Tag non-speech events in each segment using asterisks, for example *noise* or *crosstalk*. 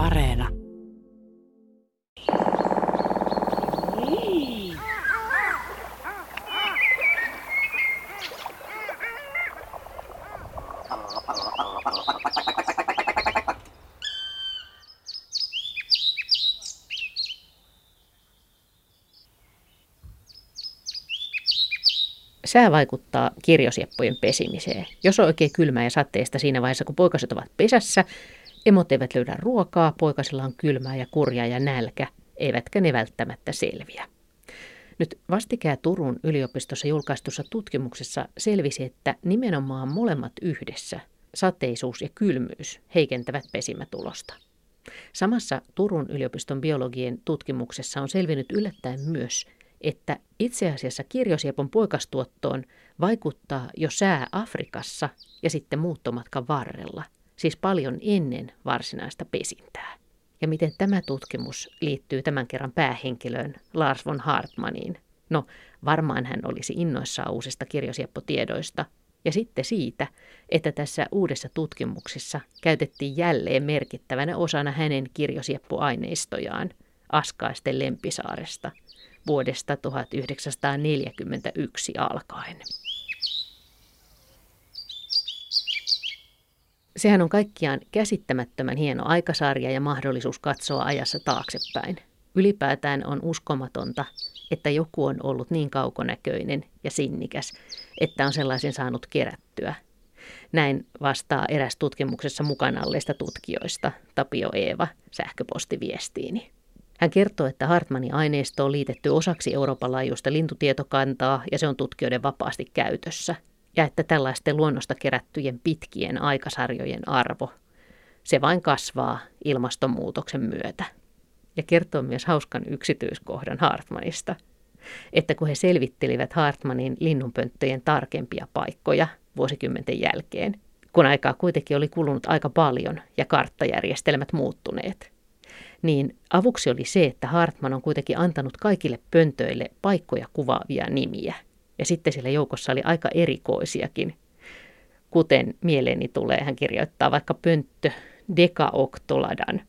Areena. Sää vaikuttaa kirjosieppojen pesimiseen. Jos on oikein kylmää ja sateista siinä vaiheessa, kun poikaset ovat pesässä, emot eivät löydä ruokaa, poikasilla on kylmää ja kurjaa ja nälkä, eivätkä ne välttämättä selviä. Nyt vastikään Turun yliopistossa julkaistussa tutkimuksessa selvisi, että nimenomaan molemmat yhdessä, sateisuus ja kylmyys, heikentävät pesimätulosta. Samassa Turun yliopiston biologien tutkimuksessa on selvinnyt yllättäen myös, että itse asiassa kirjosiepon poikastuottoon vaikuttaa jo sää Afrikassa ja sitten muuttomatkan varrella, siis paljon ennen varsinaista pesintää. Ja miten tämä tutkimus liittyy tämän kerran päähenkilöön Lars von Hartmaniin? No, varmaan hän olisi innoissaan uusista kirjosieppotiedoista. Ja sitten siitä, että tässä uudessa tutkimuksessa käytettiin jälleen merkittävänä osana hänen kirjosieppoaineistojaan Askaisten Lempisaaresta – vuodesta 1941 alkaen. Sehän on kaikkiaan käsittämättömän hieno aikasarja ja mahdollisuus katsoa ajassa taaksepäin. Ylipäätään on uskomatonta, että joku on ollut niin kaukonäköinen ja sinnikäs, että on sellaisen saanut kerättyä. Näin vastaa eräs tutkimuksessa mukana olleista tutkijoista, Tapio Eeva, sähköpostiviestiini. Hän kertoo, että Hartmanin aineisto on liitetty osaksi Euroopan laajuista lintutietokantaa ja se on tutkijoiden vapaasti käytössä. Ja että tällaisten luonnosta kerättyjen pitkien aikasarjojen arvo, se vain kasvaa ilmastonmuutoksen myötä. Ja kertoo myös hauskan yksityiskohdan Hartmanista, että kun he selvittelivät Hartmanin linnunpönttöjen tarkempia paikkoja vuosikymmenten jälkeen, kun aikaa kuitenkin oli kulunut aika paljon ja karttajärjestelmät muuttuneet – niin avuksi oli se, että Hartman on kuitenkin antanut kaikille pöntöille paikkoja kuvaavia nimiä. Ja sitten siellä joukossa oli aika erikoisiakin, kuten mieleeni tulee, hän kirjoittaa vaikka pönttö Dekaoktoladan,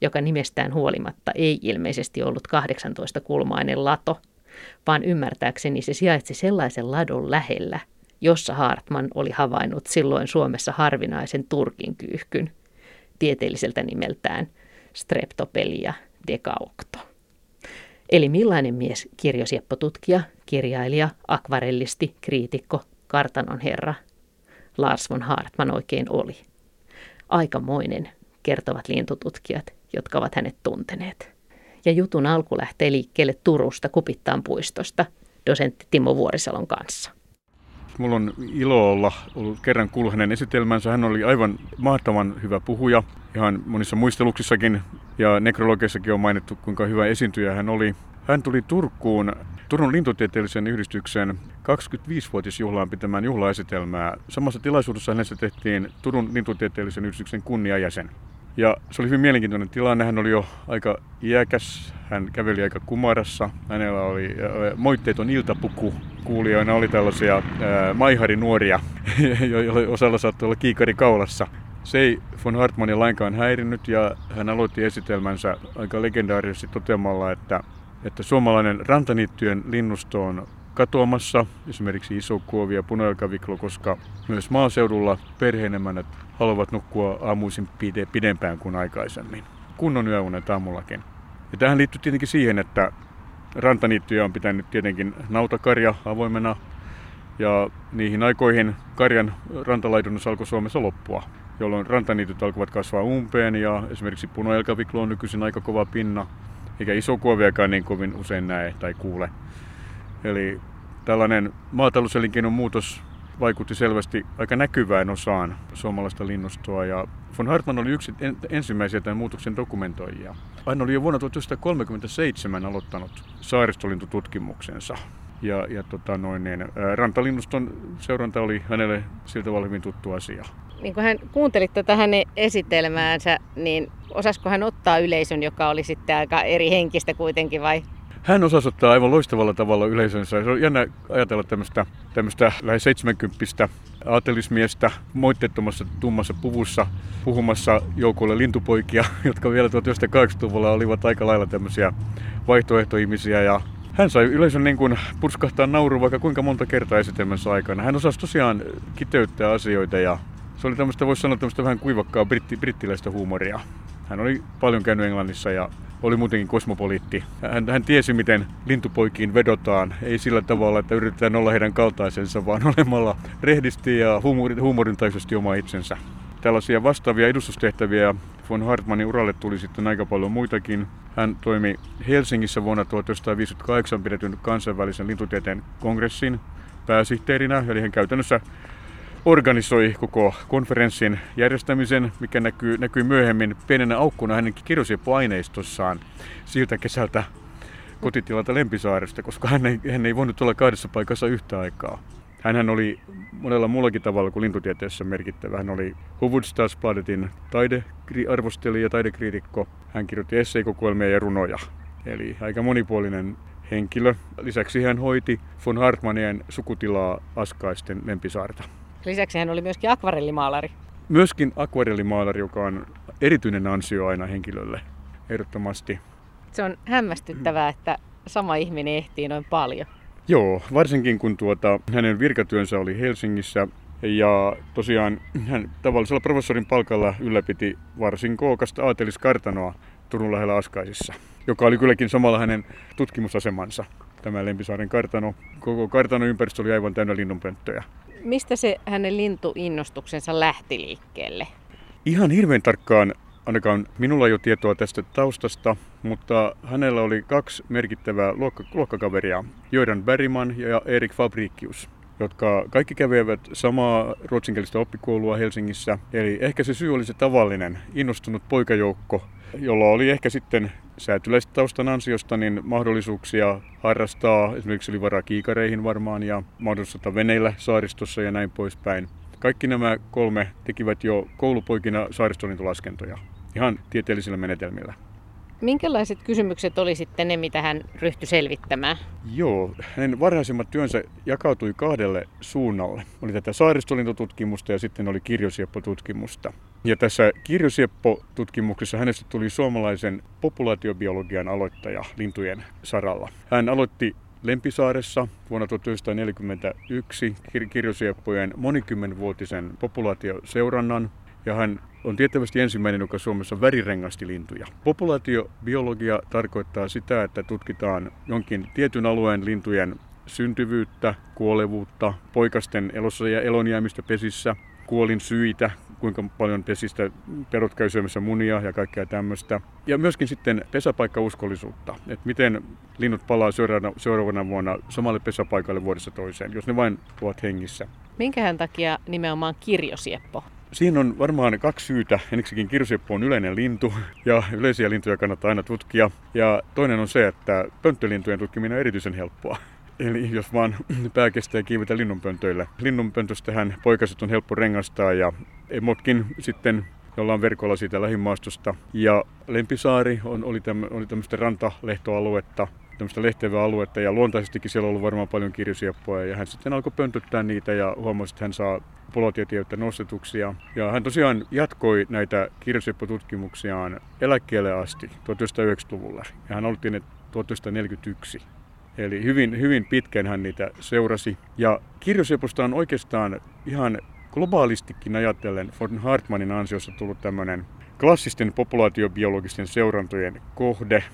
joka nimestään huolimatta ei ilmeisesti ollut 18-kulmainen lato, vaan ymmärtääkseni se sijaitsi sellaisen ladon lähellä, jossa Hartman oli havainnut silloin Suomessa harvinaisen turkin kyyhkyn, tieteelliseltä nimeltään – streptopelia decaocto. Eli millainen mies kirjosieppotutkija, kirjailija, akvarellisti, kriitikko, kartanon herra Lars von Hartman oikein oli. Aikamoinen, kertovat lintututkijat, jotka ovat hänet tunteneet. Ja jutun alku lähtee liikkeelle Turusta Kupittaan puistosta dosentti Timo Vuorisalon kanssa. Mulla on ilo olla ollut kerran kuullut hänen esitelmänsä. Hän oli aivan mahtavan hyvä puhuja, ihan monissa muisteluksissakin ja nekrologissakin on mainittu, kuinka hyvä esiintyjä hän oli. Hän tuli Turkuun Turun lintutieteellisen yhdistyksen 25-vuotisjuhlaan pitämään juhlaesitelmää. Samassa tilaisuudessa hänestä tehtiin Turun lintutieteellisen yhdistyksen kunniajäsen. Ja se oli hyvin mielenkiintoinen tilanne. Hän oli jo aika iäkäs, hän käveli aika kumarassa. Hänellä oli moitteeton iltapuku. Kuulijoina oli tällaisia äh, maiharinuoria, *laughs* joilla osalla saattoi olla kiikari kaulassa. Se ei von Hartmannia lainkaan häirinnyt ja hän aloitti esitelmänsä aika legendaarisesti toteamalla, että, että suomalainen rantaniittyjen linnusto on katoamassa, esimerkiksi isokuovi ja punajalkaviklo, koska myös maaseudulla perheenemänät haluavat nukkua aamuisin pide, pidempään kuin aikaisemmin. Kunnon yöunet aamullakin. Ja tähän liittyy tietenkin siihen, että rantaniittyjä on pitänyt tietenkin nautakarja avoimena ja niihin aikoihin karjan rantalaidunnus alkoi Suomessa loppua, jolloin rantaniityt alkoivat kasvaa umpeen ja esimerkiksi punajalkaviklo on nykyisin aika kova pinna, eikä isokuoviakaan niin kovin usein näe tai kuule. Eli tällainen maatalouselinkeinon muutos vaikutti selvästi aika näkyvään osaan suomalaista linnustoa ja von Hartmann oli yksi ensimmäisiä tämän muutoksen dokumentoijia. Hän oli jo vuonna 1937 aloittanut saaristolintututkimuksensa. Ja, ja tota noin, niin, rantalinnuston seuranta oli hänelle siltä tavalla hyvin tuttu asia. Niin kun hän kuunteli tätä hänen esitelmäänsä, niin osasko hän ottaa yleisön, joka oli sitten aika eri henkistä kuitenkin vai? hän osasi ottaa aivan loistavalla tavalla yleisönsä. Se on jännä ajatella tämmöistä, tämmöistä lähes 70 aatelismiestä moitteettomassa tummassa puvussa puhumassa joukolle lintupoikia, *laughs* jotka vielä 1980-luvulla olivat aika lailla tämmöisiä vaihtoehtoihmisiä ja hän sai yleisön niin kuin purskahtaa nauru vaikka kuinka monta kertaa esitelmässä aikana. Hän osasi tosiaan kiteyttää asioita ja se oli tämmöistä, voisi sanoa tämmöistä vähän kuivakkaa britti, brittiläistä huumoria. Hän oli paljon käynyt Englannissa ja oli muutenkin kosmopoliitti. Hän, hän tiesi, miten lintupoikiin vedotaan. Ei sillä tavalla, että yritetään olla heidän kaltaisensa, vaan *laughs* olemalla rehdisti ja huumorin, huumorintaisesti oma itsensä. Tällaisia vastaavia edustustehtäviä von Hartmannin uralle tuli sitten aika paljon muitakin. Hän toimi Helsingissä vuonna 1958 pidetyn kansainvälisen lintutieteen kongressin pääsihteerinä, eli hän käytännössä organisoi koko konferenssin järjestämisen, mikä näkyy, näkyy myöhemmin pienenä aukkuna hänen kirjosieppoaineistossaan siltä kesältä kotitilalta Lempisaaresta, koska hän ei, hän ei voinut olla kahdessa paikassa yhtä aikaa. Hänhän oli monella muullakin tavalla kuin lintutieteessä merkittävä. Hän oli Hufvudstadsbladetin taidearvostelija ja taidekriitikko. Hän kirjoitti esseikokoelmia ja runoja. Eli aika monipuolinen henkilö. Lisäksi hän hoiti von Hartmanien sukutilaa Askaisten Lempisaarta. Lisäksi hän oli myöskin akvarellimaalari. Myöskin akvarellimaalari, joka on erityinen ansio aina henkilölle, ehdottomasti. Se on hämmästyttävää, että sama ihminen ehtii noin paljon. Joo, varsinkin kun tuota, hänen virkatyönsä oli Helsingissä ja tosiaan hän tavallisella professorin palkalla ylläpiti varsin kookasta aateliskartanoa Turun lähellä Askaisissa, joka oli kylläkin samalla hänen tutkimusasemansa, tämä Lempisaaren kartano. Koko kartanon ympäristö oli aivan täynnä linnunpönttöjä. Mistä se hänen lintuinnostuksensa lähti liikkeelle? Ihan hirveän tarkkaan ainakaan minulla ei ole tietoa tästä taustasta, mutta hänellä oli kaksi merkittävää luokka- luokkakaveria, Jordan Berryman ja Erik Fabricius, jotka kaikki kävivät samaa ruotsinkielistä oppikoulua Helsingissä. Eli ehkä se syy oli se tavallinen, innostunut poikajoukko, jolla oli ehkä sitten säätyläistaustan ansiosta niin mahdollisuuksia harrastaa, esimerkiksi oli varaa kiikareihin varmaan ja mahdollisuutta veneillä saaristossa ja näin poispäin. Kaikki nämä kolme tekivät jo koulupoikina saaristolintulaskentoja ihan tieteellisillä menetelmillä. Minkälaiset kysymykset oli sitten ne, mitä hän ryhtyi selvittämään? Joo, hänen varhaisimmat työnsä jakautui kahdelle suunnalle. Oli tätä saaristolintututkimusta ja sitten oli kirjosieppotutkimusta. Ja tässä kirjosieppo-tutkimuksessa hänestä tuli suomalaisen populaatiobiologian aloittaja lintujen saralla. Hän aloitti Lempisaaressa vuonna 1941 kirjosieppojen monikymmenvuotisen populaatioseurannan ja hän on tiettävästi ensimmäinen, joka Suomessa värirengasti lintuja. Populaatiobiologia tarkoittaa sitä, että tutkitaan jonkin tietyn alueen lintujen syntyvyyttä, kuolevuutta, poikasten elossa ja elonjäämistä pesissä, kuolin syitä, kuinka paljon pesistä perot käy syömässä munia ja kaikkea tämmöistä. Ja myöskin sitten pesäpaikkauskollisuutta, että miten linnut palaa seuraavana, seuraavana vuonna samalle pesäpaikalle vuodessa toiseen, jos ne vain ovat hengissä. Minkähän takia nimenomaan kirjosieppo? Siinä on varmaan kaksi syytä. Ensiksikin kirsieppu on yleinen lintu ja yleisiä lintuja kannattaa aina tutkia. Ja toinen on se, että pönttölintujen tutkiminen on erityisen helppoa. Eli jos vaan pää kestää kiivetä linnunpöntöille. Linnunpöntöstähän poikaset on helppo rengastaa ja emotkin sitten jolla on verkolla siitä lähimaastosta. Ja Lempisaari on, oli, täm, oli tämmöistä rantalehtoaluetta, tämmöistä lehtevää aluetta ja luontaisestikin siellä on ollut varmaan paljon kirjosieppoja ja hän sitten alkoi pöntöttää niitä ja huomasi, että hän saa populaatiotieteitä nostetuksia. Ja hän tosiaan jatkoi näitä kirjosieppo-tutkimuksiaan eläkkeelle asti 1990-luvulla ja hän aloitti ne 1941. Eli hyvin, hyvin pitkään hän niitä seurasi. Ja kirjosieposta on oikeastaan ihan globaalistikin ajatellen von Hartmanin ansiossa tullut tämmöinen klassisten populaatiobiologisten seurantojen kohde.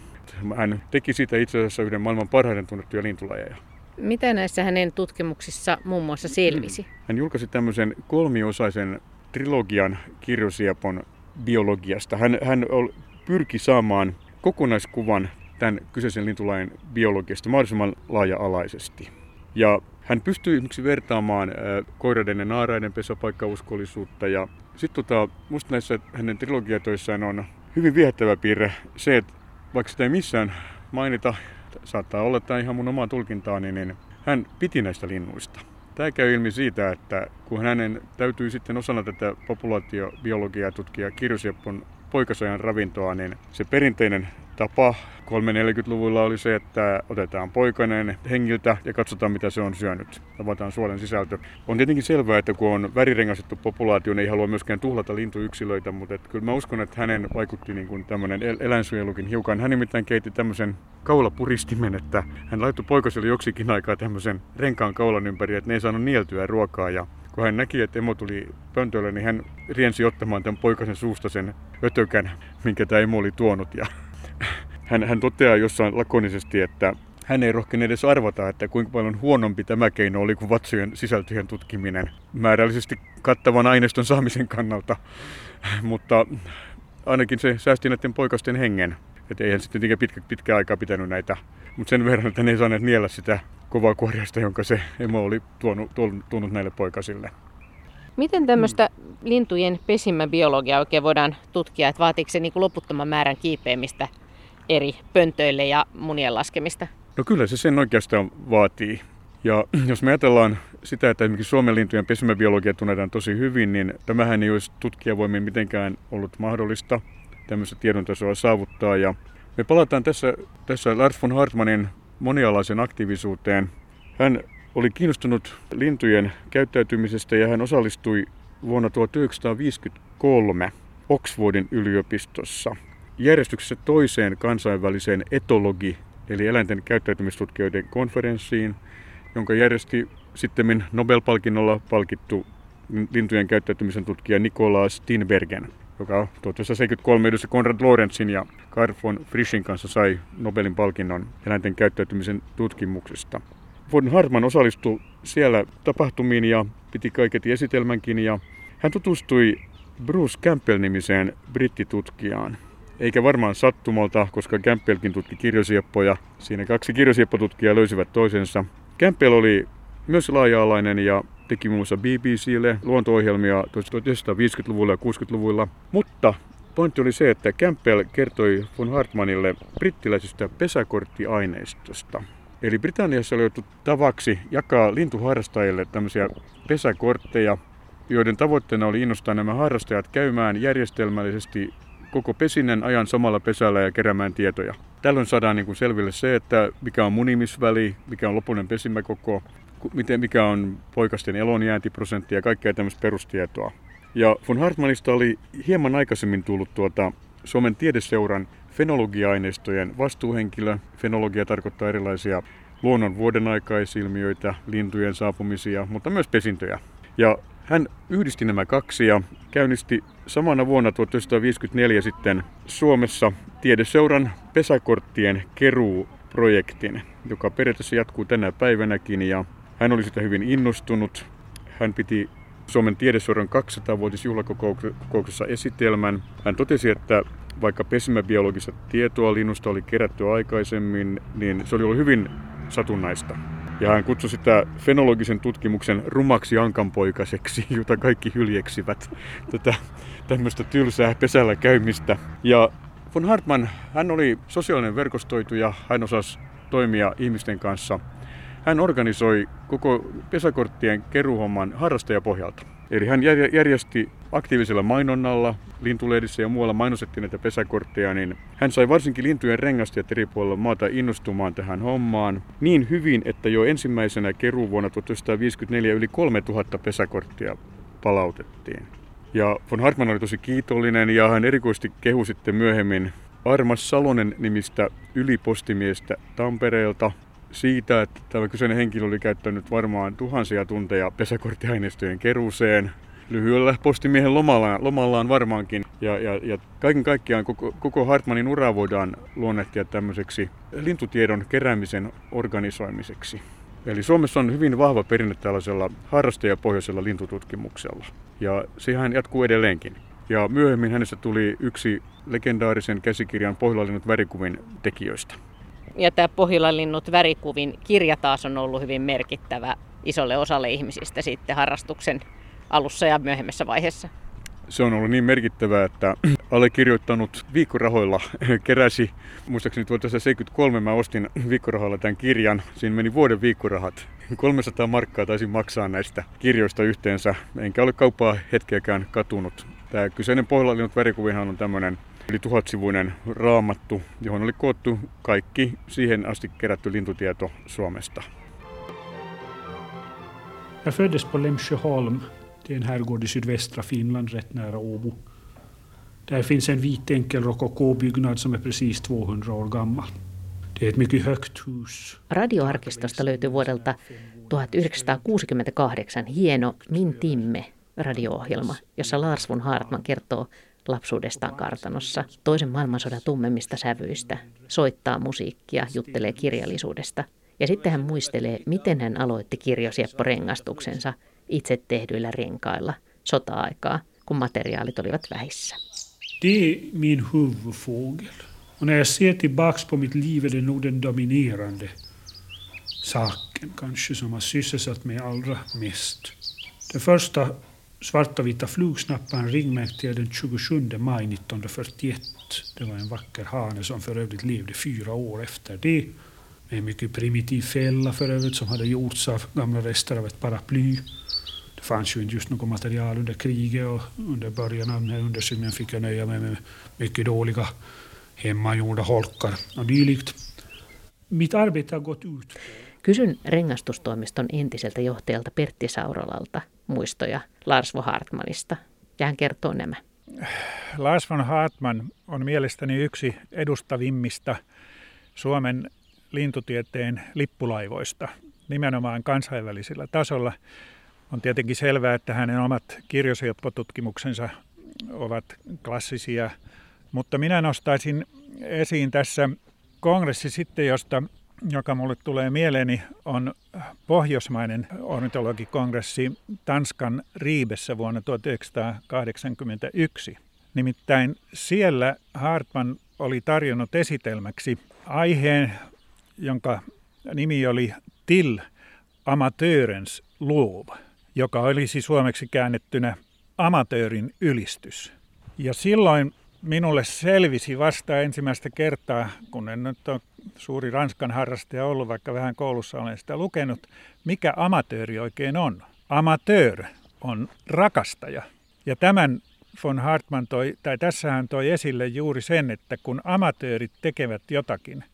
Hän teki siitä itse asiassa yhden maailman parhaiten tunnettuja lintulajeja. Mitä näissä hänen tutkimuksissa muun muassa selvisi? Hän julkaisi tämmöisen kolmiosaisen trilogian kirjosiepon biologiasta. Hän, hän pyrki saamaan kokonaiskuvan tämän kyseisen lintulajin biologiasta mahdollisimman laaja-alaisesti. Ja hän pystyi esimerkiksi vertaamaan koiraiden ja naaraiden pesäpaikkauskollisuutta. Ja sitten tota, musta näissä hänen trilogiatoissaan on hyvin viehättävä piirre se, että vaikka sitä ei missään mainita, saattaa olla tämä ihan mun omaa tulkintaani, niin hän piti näistä linnuista. Tämä käy ilmi siitä, että kun hänen täytyy sitten osana tätä populaatiobiologiaa tutkia kirjosieppon poikasajan ravintoa, niin se perinteinen tapa 340-luvulla oli se, että otetaan poikainen hengiltä ja katsotaan mitä se on syönyt. Tavataan suolen sisältö. On tietenkin selvää, että kun on värirengastettu populaatio, niin ei halua myöskään tuhlata lintuyksilöitä, mutta et kyllä mä uskon, että hänen vaikutti niin kuin tämmöinen eläinsuojelukin hiukan. Hän nimittäin keitti tämmöisen kaulapuristimen, että hän laittoi poikaselle joksikin aikaa tämmöisen renkaan kaulan ympäri, että ne ei saanut nieltyä ruokaa ja kun hän näki, että emo tuli pöntölle, niin hän riensi ottamaan tämän poikasen suusta sen ötökän, minkä tämä emo oli tuonut. Ja hän, hän toteaa jossain lakonisesti, että hän ei rohkene edes arvata, että kuinka paljon huonompi tämä keino oli kuin vatsojen sisältöjen tutkiminen määrällisesti kattavan aineiston saamisen kannalta. Mutta ainakin se säästi näiden poikasten hengen. Että eihän sitten pitkä, pitkä aikaa pitänyt näitä, mutta sen verran, että ne ei saaneet niellä sitä kovaa kuoriasta, jonka se emo oli tuonut, tuonut näille poikasille. Miten tämmöistä mm. lintujen pesimäbiologiaa oikein voidaan tutkia, että vaatiiko se niin kuin loputtoman määrän kiipeämistä eri pöntöille ja munien laskemista? No kyllä se sen oikeastaan vaatii. Ja *clears throat* jos me ajatellaan sitä, että esimerkiksi Suomen lintujen pesimäbiologia tunnetaan tosi hyvin, niin tämähän ei olisi tutkijavoimin mitenkään ollut mahdollista tämmöistä tiedon tasoa saavuttaa. Ja me palataan tässä, tässä Lars von Hartmanin monialaisen aktiivisuuteen. Hän oli kiinnostunut lintujen käyttäytymisestä ja hän osallistui vuonna 1953 Oxfordin yliopistossa järjestyksessä toiseen kansainväliseen etologi- eli eläinten käyttäytymistutkijoiden konferenssiin, jonka järjesti sitten Nobel-palkinnolla palkittu lintujen käyttäytymisen tutkija Nikolaas Tinbergen, joka 1973 yhdessä Konrad Lorenzin ja Karl von Frischin kanssa sai Nobelin palkinnon eläinten käyttäytymisen tutkimuksesta. Von Hartman osallistui siellä tapahtumiin ja piti kaiketi esitelmänkin ja hän tutustui Bruce Campbell-nimiseen brittitutkijaan. Eikä varmaan sattumalta, koska Campbellkin tutki kirjosieppoja. Siinä kaksi kirjosieppotutkijaa löysivät toisensa. Campbell oli myös laaja-alainen ja teki muun muassa BBClle luonto-ohjelmia 1950-luvulla ja 60-luvulla. Mutta pointti oli se, että Campbell kertoi von Hartmanille brittiläisestä pesäkorttiaineistosta. Eli Britanniassa oli otettu tavaksi jakaa lintuharrastajille tämmöisiä pesäkortteja, joiden tavoitteena oli innostaa nämä harrastajat käymään järjestelmällisesti koko pesinen ajan samalla pesällä ja keräämään tietoja. Tällöin saadaan niin kuin selville se, että mikä on munimisväli, mikä on lopullinen pesimäkoko, miten, mikä on poikasten elonjääntiprosentti ja kaikkea tämmöistä perustietoa. Ja von Hartmanista oli hieman aikaisemmin tullut tuota Suomen tiedeseuran fenologia-aineistojen vastuuhenkilö. Fenologia tarkoittaa erilaisia luonnon vuodenaikaisilmiöitä, lintujen saapumisia, mutta myös pesintöjä. Ja hän yhdisti nämä kaksi ja käynnisti samana vuonna 1954 sitten Suomessa tiedeseuran pesäkorttien keruuprojektin, joka periaatteessa jatkuu tänä päivänäkin ja hän oli sitä hyvin innostunut. Hän piti Suomen tiedeseuran 200-vuotisjuhlakokouksessa esitelmän. Hän totesi, että vaikka pesimäbiologista tietoa linnusta oli kerätty aikaisemmin, niin se oli ollut hyvin satunnaista. Ja hän kutsui sitä fenologisen tutkimuksen rumaksi ankanpoikaseksi, *laughs* jota kaikki hyljeksivät. Tätä tämmöistä tylsää pesällä käymistä. Ja von Hartmann, hän oli sosiaalinen verkostoituja, hän osasi toimia ihmisten kanssa. Hän organisoi koko pesäkorttien keruuhomman harrastajapohjalta. Eli hän järjesti aktiivisella mainonnalla, lintulehdissä ja muualla mainostettiin näitä pesäkortteja, niin hän sai varsinkin lintujen rengastajat eri puolilla maata innostumaan tähän hommaan niin hyvin, että jo ensimmäisenä keruuvuonna 1954 yli 3000 pesäkorttia palautettiin. Ja von Hartmann oli tosi kiitollinen ja hän erikoisesti kehui sitten myöhemmin Armas Salonen nimistä ylipostimiestä Tampereelta siitä, että tämä kyseinen henkilö oli käyttänyt varmaan tuhansia tunteja pesäkorttiaineistojen keruuseen lyhyellä postimiehen lomallaan, lomallaan varmaankin. Ja, ja, ja kaiken kaikkiaan koko, koko Hartmanin ura voidaan luonnehtia tämmöiseksi lintutiedon keräämisen organisoimiseksi. Eli Suomessa on hyvin vahva perinne tällaisella harrastajapohjaisella lintututkimuksella. Ja sehän jatkuu edelleenkin. Ja myöhemmin hänestä tuli yksi legendaarisen käsikirjan Pohjolalinnut värikuvin tekijöistä. Ja tämä Pohjolalinnut värikuvin kirja taas on ollut hyvin merkittävä isolle osalle ihmisistä sitten harrastuksen alussa ja myöhemmässä vaiheessa. Se on ollut niin merkittävää, että *clears throat* allekirjoittanut viikkorahoilla *clears throat* keräsi, muistaakseni 1973 mä ostin viikkorahoilla tämän kirjan. Siinä meni vuoden viikkorahat. 300 markkaa taisin maksaa näistä kirjoista yhteensä, enkä ole kauppaa hetkeäkään katunut. Tämä kyseinen pohjalalinut värikuvihan on tämmöinen Yli tuhatsivuinen raamattu, johon oli koottu kaikki siihen asti kerätty lintutieto Suomesta. Jag föddes på Lemsjöholm. Det är en herrgård i sydvästra Finland, rätt nära Åbo. Där finns en vit enkel rokokobyggnad som är precis 200 år gammal. Det är ett mycket högt hus. Radioarkistosta löytyy vuodelta 1968 hieno Min Timme radio-ohjelma, jossa Lars von Hartman kertoo lapsuudestaan kartanossa, toisen maailmansodan tummemmista sävyistä, soittaa musiikkia, juttelee kirjallisuudesta. Ja sitten hän muistelee, miten hän aloitti kirjosieppo rengastuksensa itse tehdyillä renkailla sota-aikaa, kun materiaalit olivat vähissä. Det är min huvudfågel. Och när jag ser tillbaks på mitt liv är det nog den dominerande saken kanske som har sysselsatt mig allra mest. Den första svarta vita flugsnapparen ringmärkte jag den 27 maj 1941. Det var en vacker hane som för övrigt levde fyra år efter det. Med en mycket primitiv fälla för övrigt som hade gjorts av gamla rester av ett paraply. Det fanns ju inte just något material under kriget och under början av den här undersökningen fick jag nöja mig med mycket dåliga hemmagjorda holkar och dylikt. Mitt arbete har gått ut på Kysyn rengastustoimiston entiseltä johtajalta Pertti Saurolalta muistoja Lars von Hartmanista, ja hän kertoo nämä. Lars von Hartman on mielestäni yksi edustavimmista Suomen lintutieteen lippulaivoista, nimenomaan kansainvälisellä tasolla. On tietenkin selvää, että hänen omat kirjosieppotutkimuksensa ovat klassisia, mutta minä nostaisin esiin tässä kongressi sitten, josta joka mulle tulee mieleeni, on pohjoismainen ornitologikongressi Tanskan Riibessä vuonna 1981. Nimittäin siellä Hartman oli tarjonnut esitelmäksi aiheen, jonka nimi oli Till amatörens lov, joka olisi suomeksi käännettynä amatöörin ylistys. Ja silloin minulle selvisi vasta ensimmäistä kertaa, kun en nyt ole suuri Ranskan harrastaja ollut, vaikka vähän koulussa olen sitä lukenut, mikä amatööri oikein on. Amateur on rakastaja. Ja tämän von Hartman toi, tai tässä hän toi esille juuri sen, että kun amatöörit tekevät jotakin,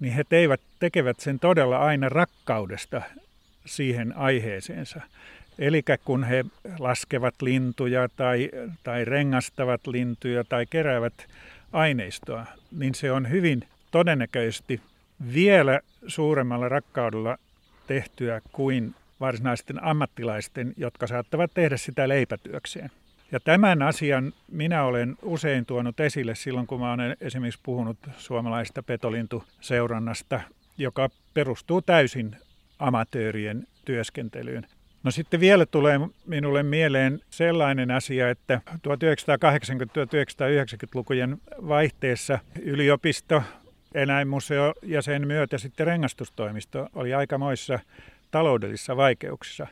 niin he teivät, tekevät sen todella aina rakkaudesta siihen aiheeseensa. Eli kun he laskevat lintuja tai, tai rengastavat lintuja tai keräävät aineistoa, niin se on hyvin todennäköisesti vielä suuremmalla rakkaudella tehtyä kuin varsinaisten ammattilaisten, jotka saattavat tehdä sitä leipätyökseen. Ja tämän asian minä olen usein tuonut esille silloin, kun mä olen esimerkiksi puhunut suomalaista petolintuseurannasta, joka perustuu täysin amatöörien työskentelyyn. No sitten vielä tulee minulle mieleen sellainen asia, että 1980-1990-lukujen vaihteessa yliopisto, eläinmuseo ja sen myötä sitten rengastustoimisto oli aikamoissa taloudellisissa vaikeuksissa.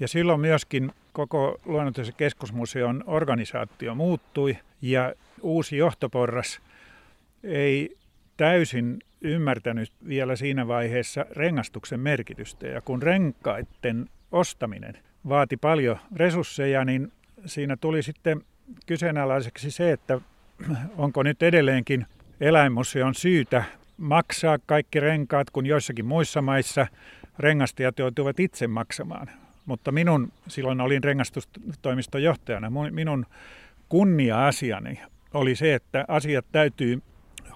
Ja silloin myöskin koko luonnontieteellisen keskusmuseon organisaatio muuttui ja uusi johtoporras ei täysin ymmärtänyt vielä siinä vaiheessa rengastuksen merkitystä. Ja kun renkaiden ostaminen vaati paljon resursseja, niin siinä tuli sitten kyseenalaiseksi se, että onko nyt edelleenkin eläinmuseon syytä maksaa kaikki renkaat, kun joissakin muissa maissa rengastajat joutuivat itse maksamaan. Mutta minun, silloin olin rengastustoimiston johtajana, minun kunnia-asiani oli se, että asiat täytyy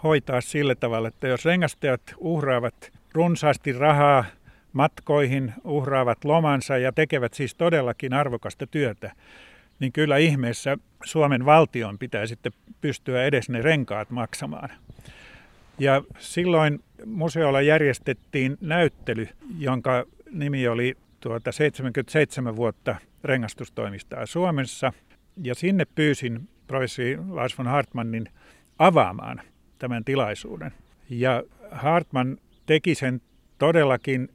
hoitaa sillä tavalla, että jos rengastajat uhraavat runsaasti rahaa matkoihin, uhraavat lomansa ja tekevät siis todellakin arvokasta työtä, niin kyllä ihmeessä Suomen valtion pitää sitten pystyä edes ne renkaat maksamaan. Ja silloin museolla järjestettiin näyttely, jonka nimi oli tuota 77 vuotta rengastustoimistaa Suomessa. Ja sinne pyysin professori Lars von Hartmannin avaamaan tämän tilaisuuden. Ja Hartman teki sen todellakin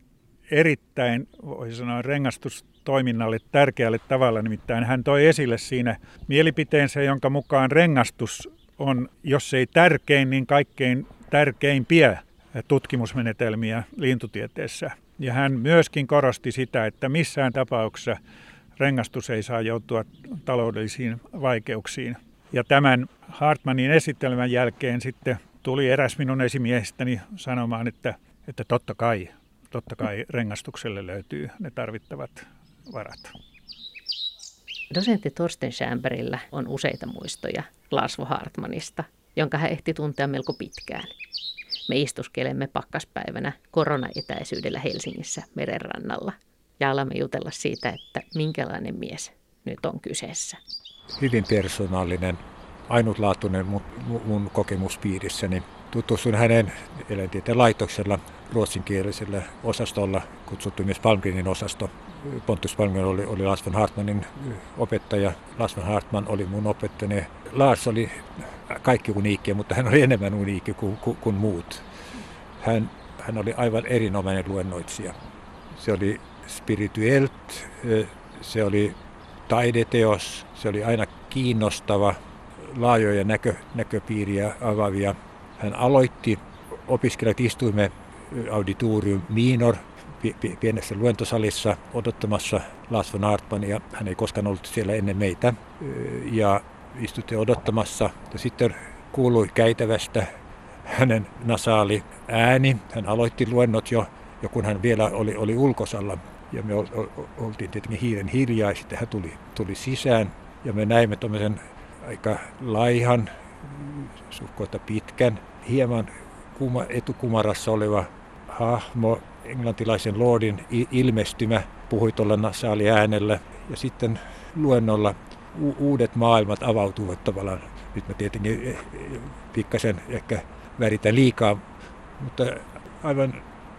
erittäin, voisi sanoa, rengastustoiminnalle tärkeälle tavalla. Nimittäin hän toi esille siinä mielipiteensä, jonka mukaan rengastus on, jos ei tärkein, niin kaikkein tärkeimpiä tutkimusmenetelmiä lintutieteessä. Ja hän myöskin korosti sitä, että missään tapauksessa rengastus ei saa joutua taloudellisiin vaikeuksiin. Ja tämän Hartmanin esittelmän jälkeen sitten tuli eräs minun esimiehistäni sanomaan, että, että totta kai, totta kai rengastukselle löytyy ne tarvittavat varat. Dosentti Torsten Schämberillä on useita muistoja Lasvo Hartmanista, jonka hän ehti tuntea melko pitkään. Me istuskelemme pakkaspäivänä koronaetäisyydellä Helsingissä merenrannalla ja alamme jutella siitä, että minkälainen mies nyt on kyseessä. Hyvin persoonallinen, ainutlaatuinen mun, mun kokemuspiirissäni. Tutustuin hänen eläintieteen laitoksella ruotsinkielisellä osastolla, kutsuttu myös Palmgrinin osasto. Pontus Palmgren oli, oli Lars von Hartmanin opettaja. Lars von Hartman oli mun opettajani. Lars oli kaikki uniikki, mutta hän oli enemmän uniikki kuin, kuin, kuin muut. Hän, hän oli aivan erinomainen luennoitsija. Se oli spirituelt, se oli taideteos, se oli aina kiinnostava, laajoja näkö, näköpiiriä avavia. Hän aloitti, opiskelijat istuimme auditorium minor pienessä luentosalissa odottamassa Lars von Artmania. Hän ei koskaan ollut siellä ennen meitä. Ja istutte odottamassa. Ja sitten kuului käytävästä hänen nasaali ääni. Hän aloitti luennot jo, jo kun hän vielä oli, oli ulkosalla. Ja me oltiin tietenkin hiiren hiljaa. Sitten hän tuli, tuli sisään ja me näimme tuommoisen aika laihan, suhkoita pitkän, hieman kuma, etukumarassa oleva hahmo, englantilaisen lordin ilmestymä, puhui tuolla nasaali äänellä. Ja sitten luennolla u- uudet maailmat avautuvat tavallaan. Nyt mä tietenkin eh, pikkasen ehkä väritän liikaa, mutta aivan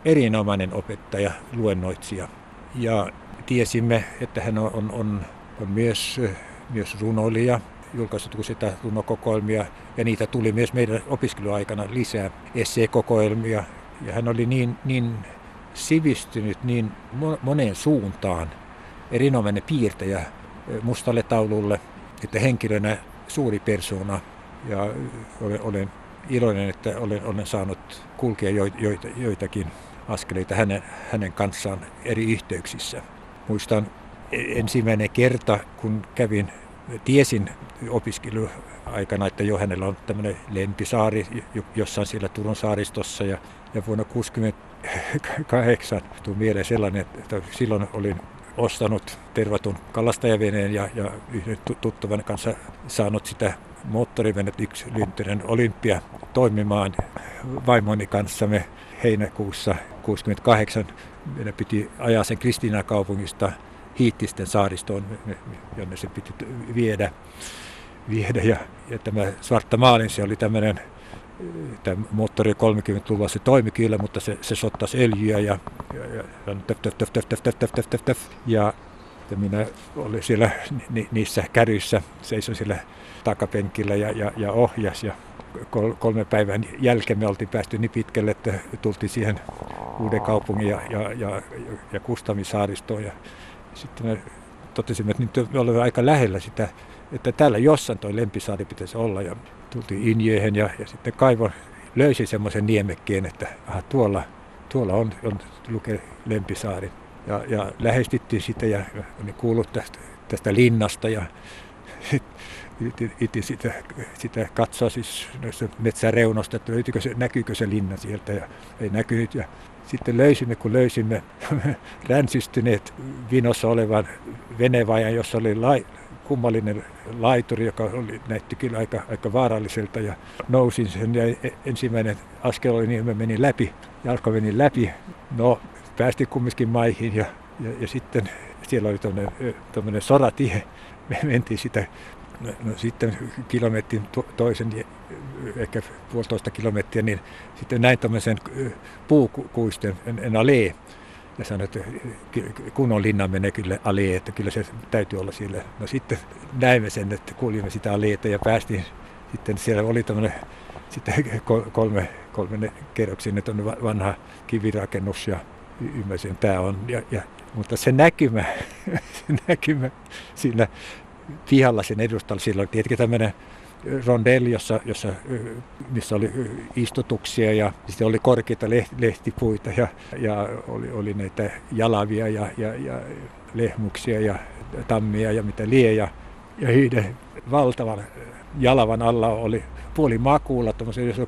erinomainen opettaja, luennoitsija. Ja tiesimme, että hän on, on, on myös, myös runoilija, julkaissut useita runokokoelmia ja niitä tuli myös meidän opiskeluaikana lisää esseekokoelmia. Ja hän oli niin, niin sivistynyt niin moneen suuntaan, erinomainen piirtäjä mustalle taululle, että henkilönä suuri persona ja olen, olen iloinen, että olen, olen saanut kulkea jo, joita, joitakin askeleita hänen, hänen kanssaan eri yhteyksissä. Muistan ensimmäinen kerta, kun kävin, tiesin opiskeluaikana, että jo hänellä on tämmöinen lempisaari jossain siellä Turun saaristossa ja, ja vuonna 1968 tuli mieleen sellainen, että silloin olin ostanut tervatun kalastajaveneen ja, ja yhden tuttavan kanssa saanut sitä moottorivenet yksi Lynttinen Olympia toimimaan vaimoni kanssa me heinäkuussa 68. Meidän piti ajaa sen Kristiina kaupungista Hiittisten saaristoon, jonne se piti viedä. viedä. Ja, ja tämä Svarta Maalin, se oli tämmöinen tämä moottori 30-luvulla se toimi kyllä, mutta se, se sottasi öljyä ja, ja, ja, ja, ja ja minä olin siellä ni, niissä käryissä, seisoin siellä takapenkillä ja, ja, ja ohjas. Ja kol, kolme päivän jälkeen me oltiin päästy niin pitkälle, että tultiin siihen uuden kaupungin ja, ja, ja, ja Kustamisaaristoon. Ja sitten me totesimme, että nyt me olemme aika lähellä sitä, että täällä jossain tuo lempisaari pitäisi olla. Ja tultiin Injöihin ja, ja sitten kaivon löysi semmoisen niemekkeen, että aha, tuolla, tuolla on, on lukee Lempisaari. Ja, ja lähestyttiin sitä ja oli kuullut tästä, tästä linnasta ja *laughs* iti sitä, sitä katsoa siis metsäreunosta, että löytyykö se, näkyykö se linna sieltä ja ei näkynyt. Ja sitten löysimme, kun löysimme *laughs* ränsistyneet vinossa olevan venevajan, jossa oli lai, kummallinen laituri, joka oli, näytti kyllä aika, aika vaaralliselta ja nousin sen ja e, ensimmäinen askel oli niin, että menin läpi, jalka meni läpi. No, päästiin kumminkin maihin ja, ja, ja sitten siellä oli tuommoinen soratie. Me mentiin sitä No, no sitten kilometrin to, toisen, ehkä puolitoista kilometriä, niin sitten näin tämmöisen puukuisten en alee. Ja sanoin, että kunnon linna menee kyllä alee, että kyllä se täytyy olla siellä. No sitten näimme sen, että kuljimme sitä aleeta ja päästiin sitten siellä oli tämmöinen sitten *laughs* kolme, kolme kerroksinen vanha kivirakennus ja ymmärsin, tämä on. Ja, ja, mutta se näkymä, *laughs* se näkymä siinä pihalla sen edustalla. Silloin tietenkin tämmöinen rondelli, jossa, jossa, missä oli istutuksia ja sitten oli korkeita lehtipuita ja, ja oli, oli näitä jalavia ja, ja, ja lehmuksia ja tammia ja mitä lie. Ja, ja yhden valtavan Jalavan alla oli puoli makuulla, tuollaisessa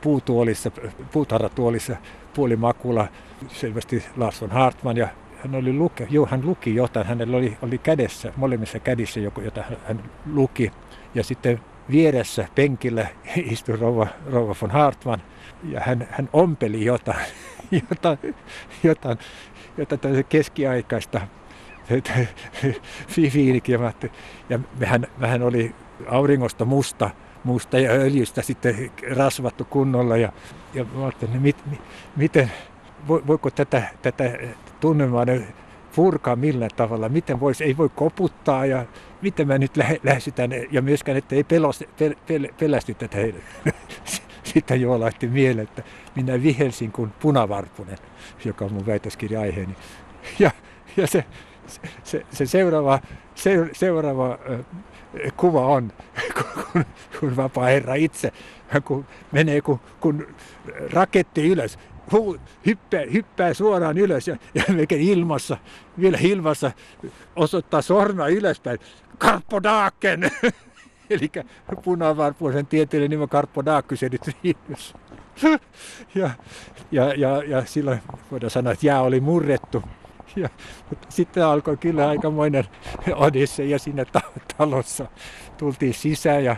puutuolissa, puutarratuolissa puoli makuulla, selvästi Lars von Hartman ja hän oli luke, joo, hän luki jotain, hänellä oli, oli kädessä, molemmissa kädissä joku, jota hän, luki. Ja sitten vieressä penkillä *laughs* istui rouva, rouva von Hartman ja hän, hän ompeli jotain, *laughs* jotain, jotain, jotain keskiaikaista *laughs* fifiinikiemättä. Ja mehän, mehän oli auringosta musta, musta ja öljystä sitten rasvattu kunnolla. Ja, ja mä ajattelin, mit, miten, voiko tätä, tätä tunnelmaa purkaa millään tavalla, miten voisi, ei voi koputtaa ja miten mä nyt lä- lähestytän ja myöskään, että ei pelosti, pel, pel, pelästytä heille. *laughs* Sitten jo laitti mieleen, että minä vihelsin kuin punavarpunen, joka on mun väitöskirja-aiheeni. Ja, ja se, se, se seuraava, se, seuraava kuva on, *laughs* kun, kun vapaa herra itse kun menee kun, kun raketti ylös, huu, hyppää, hyppää suoraan ylös ja, ja ilmassa, vielä ilmassa osoittaa sormea ylöspäin. Karpodaaken! *laughs* Eli punavarpuisen tieteellinen nimi Karpodaakkys nyt *laughs* ja, ja, ja, ja silloin voidaan sanoa, että jää oli murrettu. Ja, sitten alkoi kyllä aikamoinen odisse ja siinä talossa tultiin sisään ja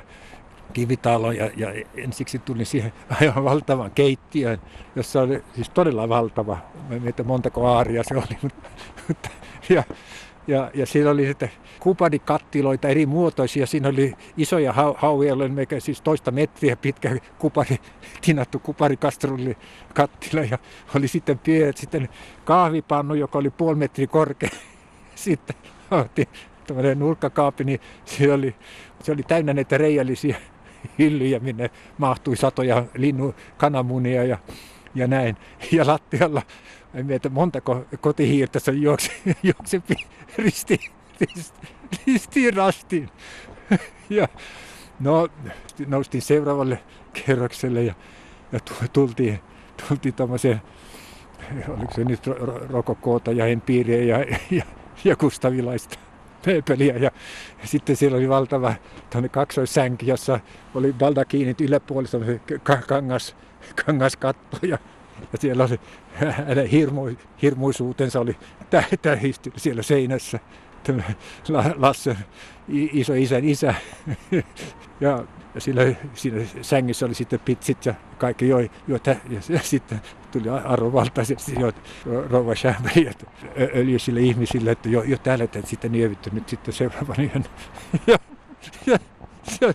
kivitalo ja, ja ensiksi tulin siihen *laughs* aivan valtavan keittiöön, jossa oli siis todella valtava. Mä mietin montako aaria se oli. *laughs* Mutta, ja, ja, ja siinä oli sitten kuparikattiloita eri muotoisia. Siinä oli isoja hau, hauja, mikä siis toista metriä pitkä kupari, tinattu kuparikastrulli kattila. Ja oli sitten pienet, sitten kahvipannu, joka oli puoli metriä korkea. *laughs* Sitten otti tämmöinen nurkkakaapi, niin se oli, se oli täynnä näitä reijällisiä hyllyjä, minne mahtui satoja linnu kananmunia ja, ja näin. Ja lattialla, en miettä montako kotihiirtä se juoksi, *laughs* juoksi risti, risti, ristiin rastiin. *laughs* Ja no, noustiin seuraavalle kerrokselle ja, ja tultiin, tultiin tuommoiseen, oliko se nyt rokokoota ja empiiriä ja, ja, ja kustavilaista pööpeliä ja, sitten siellä oli valtava kaksoissänki, jossa oli baldakiinit yläpuolissa kangas, kangaskatto ja, ja siellä oli *laughs* hänen hirmu, hirmuisuutensa oli tähisty siellä seinässä. Lasse, iso isän isä. *laughs* ja sillä, siinä sängyssä oli sitten pitsit ja kaikki joi, joi ja sitten tuli arvovaltaisesti jo rouva Schämberg, että öljyisille ihmisille, että jo, jo täällä että sitten nievitty nyt sitten seuraavan yön. *laughs* ja, ja, se,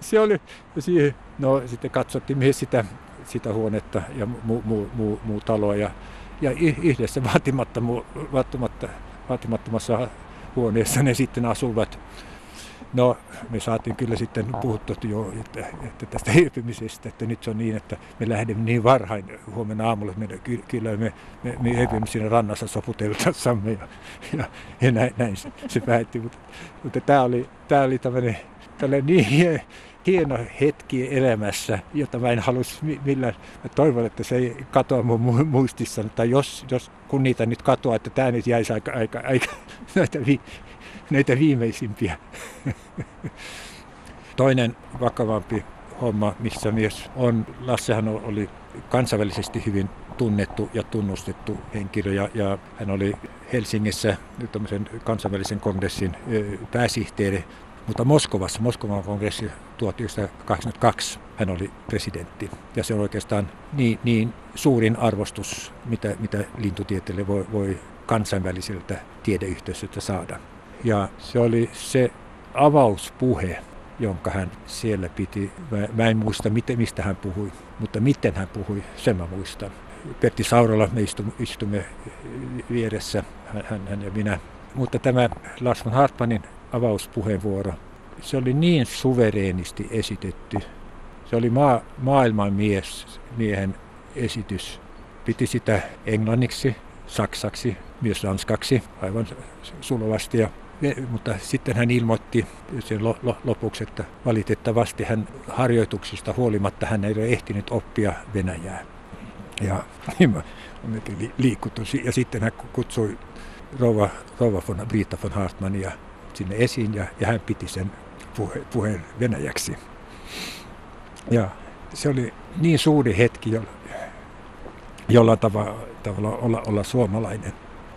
se oli, siihen, no sitten katsottiin myös sitä, sitä huonetta ja muu, muu, muu, muu taloa ja, ja yhdessä vaatimatta, vaatimattomassa huoneessa ne sitten asuvat. No, me saatiin kyllä sitten puhuttua jo että, että tästä *laughs* hiipimisestä, että nyt se on niin, että me lähdemme niin varhain huomenna aamulla, että me, kyllä me, me, me hiipimme siinä rannassa soputeltassamme ja, ja, ja näin, näin se, se päättyi. Mutta, mutta tämä oli, tämä oli tämmöinen, tämmöinen niin hieno hetki elämässä, jota mä en halus millään. Mä toivon, että se ei katoa mun muistissa, tai jos, jos kun niitä nyt katoaa, että tämä nyt jäisi aika, aika, aika *laughs* näitä vi, näitä viimeisimpiä. Toinen vakavampi homma, missä myös on, Lassehan oli kansainvälisesti hyvin tunnettu ja tunnustettu henkilö ja, ja hän oli Helsingissä kansainvälisen kongressin pääsihteeri, mutta Moskovassa, Moskovan kongressi 1982 hän oli presidentti. Ja se on oikeastaan niin, niin suurin arvostus, mitä, mitä lintutieteelle voi, voi kansainväliseltä tiedeyhteisöltä saada. Ja se oli se avauspuhe, jonka hän siellä piti. Mä, mä en muista, miten, mistä hän puhui, mutta miten hän puhui, sen mä muistan. Pertti Saurala, me istumme, istumme vieressä, hän, hän ja minä. Mutta tämä Lars von Hartmanin avauspuheenvuoro, se oli niin suvereenisti esitetty. Se oli maa, maailman mies, miehen esitys. Piti sitä englanniksi, saksaksi, myös ranskaksi aivan sulovasti. Ja mutta sitten hän ilmoitti sen lopuksi, että valitettavasti hän harjoituksista huolimatta hän ei ole ehtinyt oppia Venäjää. Ja niin liikuttu. Ja sitten hän kutsui rouva, rouva von, Britta von Hartmania sinne esiin ja, ja hän piti sen puhe, puheen venäjäksi. Ja se oli niin suuri hetki jo, jollain tavalla, tavalla olla, olla suomalainen.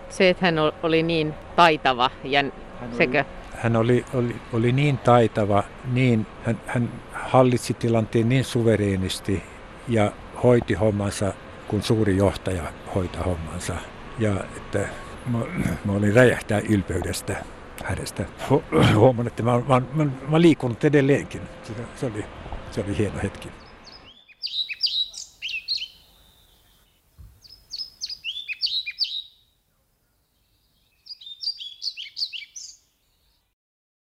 Se, että hän oli niin taitava ja hän sekö? Hän oli, oli, oli niin taitava, niin, hän, hän hallitsi tilanteen niin suvereenisti ja hoiti hommansa, kun suuri johtaja hoitaa hommansa. Ja että mä, mä olin räjähtää ylpeydestä hänestä. Huomaan, että mä, mä, mä, mä liikunut edelleenkin. Se, se, oli, se oli hieno hetki.